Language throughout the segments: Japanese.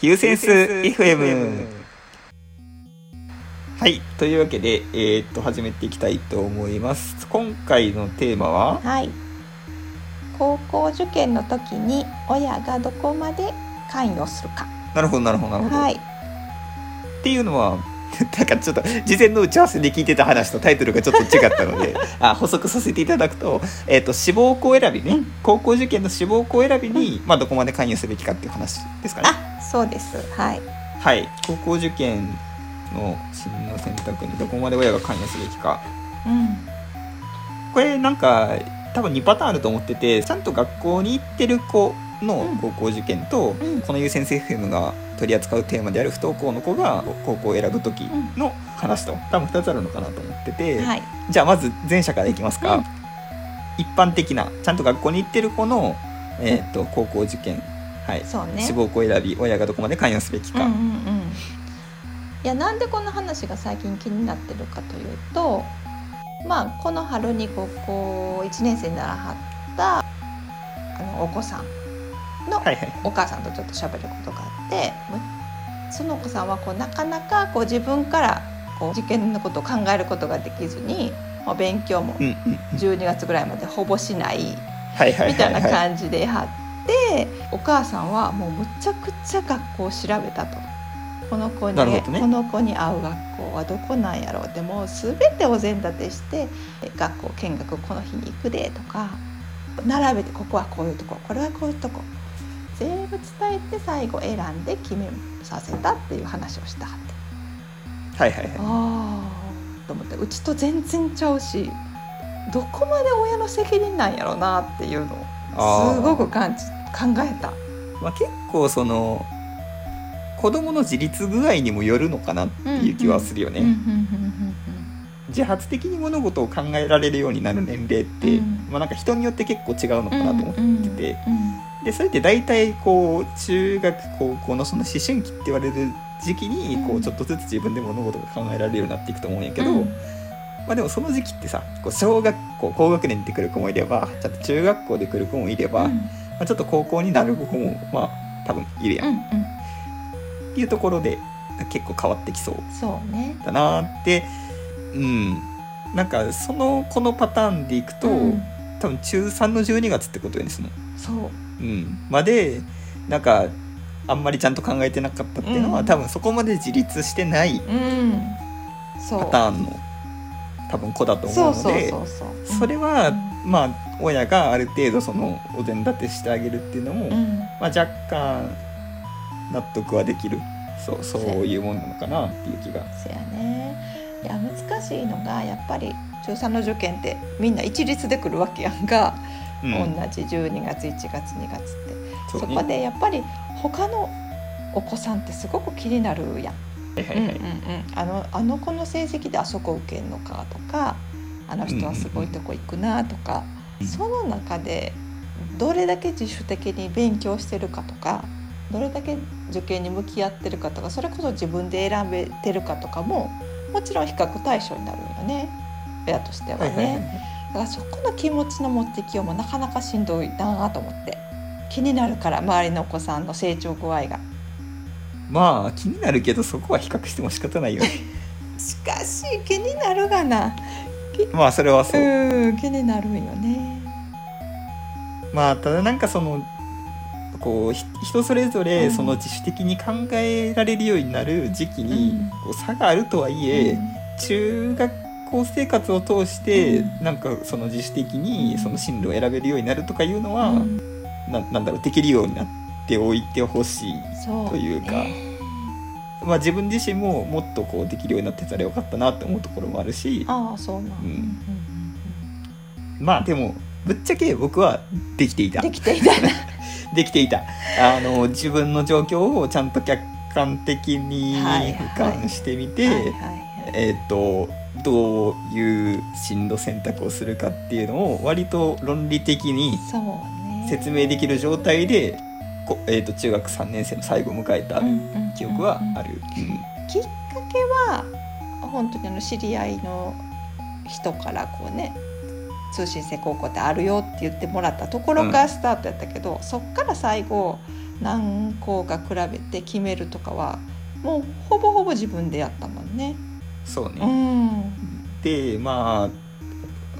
ヒューセンス FM はい。というわけで、えー、っと始めていきたいと思います。今回のテーマは？はい。高校受験の時に親がどこまで関与するか。なるほどなるほどなるほど、はい。っていうのは なんかちょっと事前の打ち合わせで聞いてた話とタイトルがちょっと違ったので あ補足させていただくと,、えー、と志望校選びね、うん。高校受験の志望校選びに、まあ、どこまで関与すべきかっていう話ですかね。あそうです。はい。はい。高校受験の進路選択にどこまで親が関与すべきか。うん。これなんか多分2パターンあると思っててちゃんと学校に行ってる子のうん。高校受験と、うん。この優先生 FM が取り扱うテーマである不登校の子が高校を選ぶ時の話と多分2つあるのかなと思ってて、はい。じゃあまず前者からいきますか、うん。一般的なちゃんと学校に行ってる子の、えー、と高校受験、はい。そうね。志望校選び親がどこまで関与すべきか、うんうんうん。いやなんでこの話が最近気になってるかというとまあこの春に高校1年生にならはったあのお子さんのはいはい。お母さんとちょっと喋ることがあってそのお子さんはこうなかなかこう自分からこう受験のことを考えることができずに、まあ、勉強もうんうんうん。12月ぐらいまでほぼしないはいはいみたいなはい。はい感じでやってお母さんはもうむちゃくちゃ学校を調べたと。この子に、ね。この子に合う学校はどこなんやろう。でもう全てお膳立てしてえ学校見学この日に行くでとか並べてここはこういうとここれはこういうとこ。全部伝えて最後選んで決めさせたっていう話をしたはってはいはいはい。ああと思ってうちと全然ちゃうしどこまで親の責任なんやろうなっていうのをすごく感じ考えた。まあ、結構その子供の自立具合にもよるのかなっていう気はするよね、うんうんうん自発的に物事を考えられるようになる年齢って、うん。まあ、なんか人によって結構違うのかうんなと思ってて、でそれって大体こう中学高校のその思春期って言われる時期にこううんちょっとずつ自分で物事が考えられるようになっていくと思うんやけど、うん。まあ、でもその時期ってさこう小学校高学年で来る子もいればちゃんと中学校で来る子もいれば、うん。まあ、ちょっと高校になる子もまあ多分いるやん、うんうん。っていうところで結構変わってきそう。だなってうん。なんかそのこのパターンでいくと、うん。多分中3の12月ってことですもん、そううん、までなんかあんまりちゃんと考えてなかったっていうのは、うん。多分そこまで自立してないパターンの多分子だと思そうのでそれは、うん。まあ親がある程度そのお膳立てしてあげるっていうのも、うん。まあ、若干納得はできる。そうそういうもんなのかなっていう気が。せやね。いや難しいのがやっぱり中3の受験ってみんな一律で来るわけやんか、うん。同じ12月1月2月って。そ,、こでやっぱり他のお子さんってすごく気になるやん。あのあの子の成績であそこ受けんのかとかあの人はすごいとこ行くなとか、うん。その中でどれだけ自主的に勉強してるかとかどれだけ受験に向き合ってるかとかそれこそ自分で選べてるかとかももちろん比較対象になるよね。親としてはね、はいはいはいだからそこの気持ちの持ってきようもなかなかしんどいなと思って。気になるから周りのお子さんの成長具合が。まあ気になるけどそこは比較しても仕方ないよね。しかし気になるがな。まあそれはそう、うん気になるんよね。まあただなんかそのこうひ人それぞうん。れその自主的に考えられるようになる時期にうん。こう差があるとはいえ、中学校生活を通してうん。なんかその自主的にその進路を選べるようになるとかいうのは、うん。ななんだろうできるようになっておいてほしい、そうというか。ねまあ、自分自身ももっとこうできるようになってたらよかったなって思うところもあるし。ああそうなん、うん。まあでもぶっちゃけ僕はできていた。できていた。な できていた。あの自分の状況をちゃんと客観的にはい俯瞰してみて、えっ、とどういう進路選択をするかっていうのを割と論理的に説明できる状態で、こえー、と中学3年生の最後を迎えたうんうん記憶はある。きっかけは本当にあの知り合いの人からこうね通信制高校ってあるよって言ってもらったところからスタートやったけど、そっから最後何校か比べて決めるとかはもうほぼほぼ自分でやったもんね。そうね、うん。でま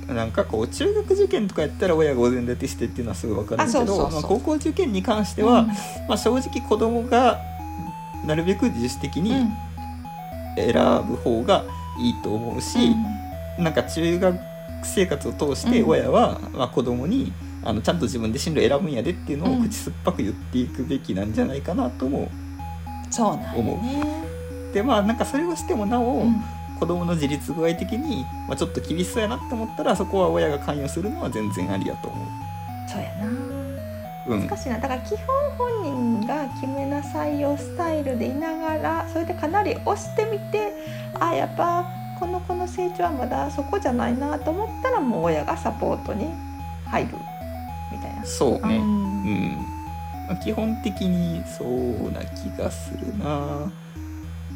あなんかこう中学受験とかやったら親がお膳立てしてっていうのはすごい分かるけどまあ高校受験に関しては、まあ、正直子供がなるべく自主的うん。に選ぶ方がいいと思うし、なんか中学生活を通してうん。親は、まあ、子供にあのちゃんと自分で進路選ぶんやでっていうのうんを口酸っぱく言っていくべきなんじゃないかなともそうなんよね。でまあなんかそれをしてもなお、うん。子供の自立具合的に、まあ、ちょっと厳しそうやなって思ったらそこは親が関与するのは全然ありやと思そうやな。う。うん。難しいな。だから基本本人が決めなさいよスタイルでいながらそれでかなり押してみてあやっぱこの子の成長はまだそこじゃないなと思ったらもう親がサポートに入るみたいな。そうね、ううんん。まあ、基本的にそうな気がするな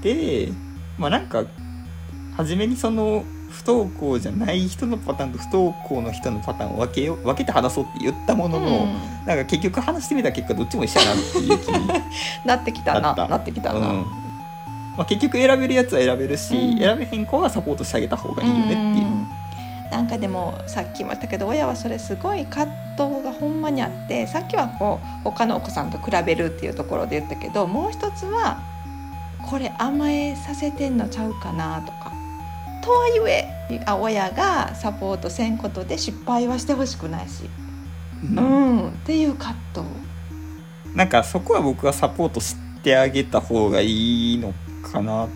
でまあなんか初めにその不登校じゃない人のパターンと不登校の人のパターンを分けよ分けて話そうって言ったものの、うん。なんか結局話してみた結果どっちも一緒やなっていう気に。なってきたな。なった。なってきたな。うん。まあ、結局選べるやつは選べるし、うん。選べへん子はサポートしてあげた方がいいよねっていう。うん。なんかでもさっきも言ったけど親はそれすごい葛藤がほんまにあってさっきはこう他のお子さんと比べるっていうところで言ったけどもう一つはこれ甘えさせてんのちゃうかなとか。とはいえあ親がサポートせんことで失敗はしてほしくないし、ううんん、っていう葛藤。なんかそこは僕はサポートしてあげた方がいいのかな。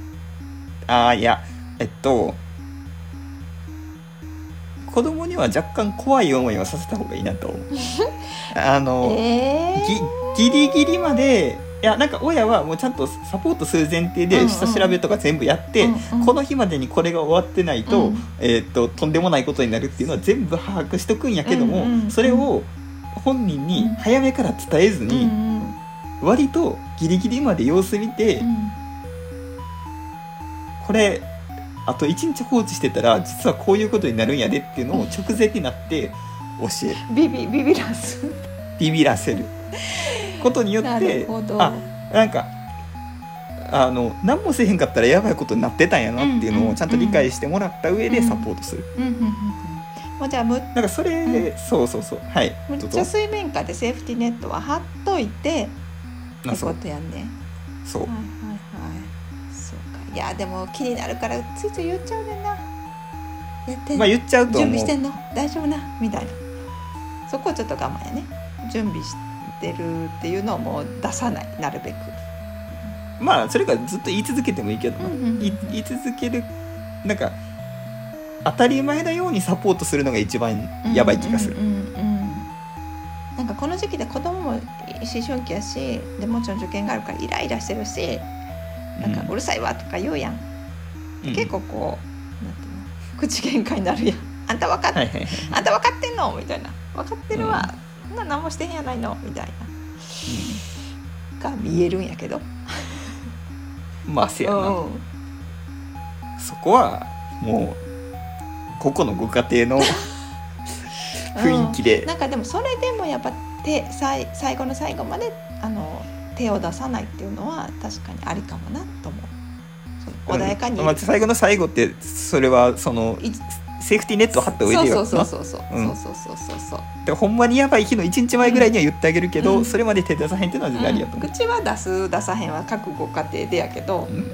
あーいやえっと子供には若干怖い思いをさせた方がいいなと思う。あの、えぎギリギリまでいやなんか親はもうちゃんとサポートする前提で下調べとか全部やって、うんうん。この日までにこれが終わってないと,、うん。えー、ととんでもないことになるっていうのは全部把握しとくんやけども、うんうんそれを本人に早めから伝えずうんうに、ん。割とギリギリまで様子見て、うん。これあと1日放置してたら実はこういうことになるんやでっていうのを直前になって教える。ビビビビらす。ビビらせることによっなて。あなんかあの何もせえへんかったらやばいことになってたんやなっていうのをちゃんと理解してもらった上でサポートする、うんうんうんうん。もうじゃあむなんかそれで、そうそうそう。はい。むっちゃ水面下でセーフティーネットは張っといてってこあそう。とやんね。そう。はいはいはい。そうか。いやでも気になるからついつい言っちゃうねんな。やってまあ言っちゃうと準備してんの。大丈夫な。みたいな。そこをちょっと我慢やね。準備してるっていうのをもう出さないなるべく。まあそれがずっと言い続けてもいいけど言い続けるなんか当たり前のようにサポートするのが一番やばい気がする、うんうんうんうんなんかこの時期で子供も思春期やしでもちろん受験があるからイライラしてるしなんかうるさいわとか言うやん、うん。結構こうなんていうの口喧嘩になるやん。あんた分かっ、はいはいはい、あんた分かってんのみたいな。分かってるわ、な何もしてへんやないのみたいな。が見えるんやけど。うんまあせやな、うん。そこはもう個々のご家庭の 雰囲気で、なんかでもそれでもやっぱ手最最後の最後まであの手を出さないっていうのは確かにありかもなと思う。穏やかに、うんまあ、最後の最後ってそれはそのいセーフティーネットを張った上でよ。そうそうそうそうそう。うん。そうそうそうそうそう。だからほんまにやばい日の1日前ぐらいには言ってあげるけど、うん。それまで手出さへんっていうのは全然ありやと思う、口は出す出さへんは各ご家庭でやけど、うん。うん。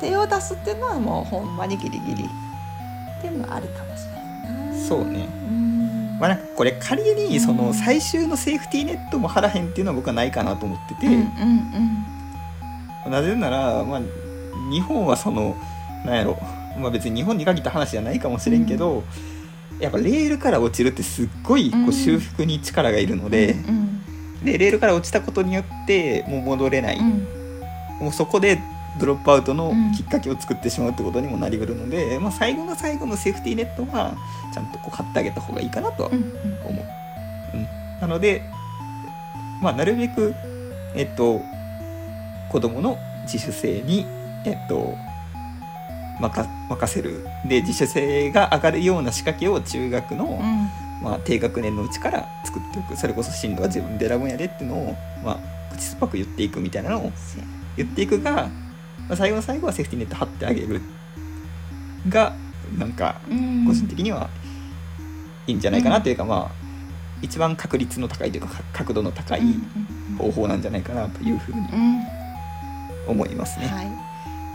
手を出すっていうのはもうほんまにギリギリ。っていうのはありかもしれないな。そうね。うん。まあ、なんかこれ仮にそうん。の最終のセーフティーネットも張らへんっていうのは僕はないかなと思ってて、うんうん。なぜなら、まあ、日本はそのなんやろ、まあ、別に日本に限った話じゃないかもしれんけど、やっぱレールから落ちるってすっごいこうん。う修復に力がいるのうんで,、うん。でレールから落ちたことによってもう戻れない、うん。もうそこでドロップアウトのうん。きっかけを作ってしまうってことにもなりうるので、まあ、最後の最後のセーフティーネットはちゃんとこう張ってあげた方がいいかなとはうんうん。思う。うん、なので、まあ、なるべく、えっと、子供の自主性に、えっと、任任せる。で自主性が上がるような仕掛けを中学の、うん。まあ、低学年のうちから作っておく。それこそ進路は自分で選ぶんやでっていうのを、まあ、口酸っぱく言っていくみたいなのを言っていくが、まあ、最後の最後はセーフティーネット張ってあげる。がなんかうん。個人的にはいいんじゃないかなというか、まあ一番確率の高いというかか角度の高いうんうん方法なんじゃないかなというふうにうんうん。思いますね。はい、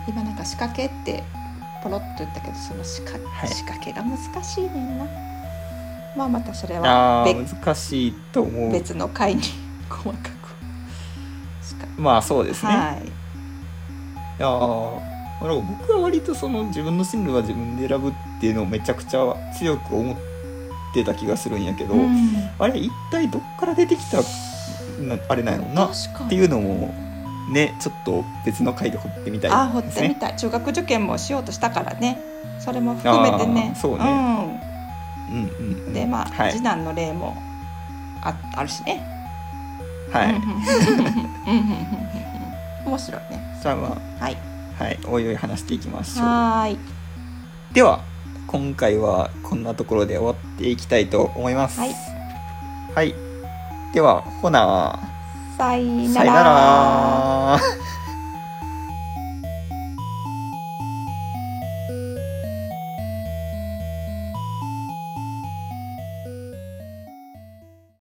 今なんか仕掛けってポロッと言ったけどその仕掛,、はい。仕掛けが難しいねんな。まあまたそれは難しいと思う。別の回に細かくまあそうですね、はい。いや僕は割とその自分の進路は自分で選ぶっていうのをめちゃくちゃ強く思ってた気がするんやけど、うん。あれ一体どっから出てきたなあれなんやろなっていうのもねちょっと別の回で掘ってみたいね。あ掘ってみたい。中学受験もしようとしたからね。それも含めてね。そうね。うん。うんうんん、でまあ、はい。次男の例もああるしね。はい、面白いね。じゃあまはい。あはい。おいおい話していきましょう。はーい。では今回はこんなところで終わっていきたいと思います。はい。はい。ではほなさいなさよなら。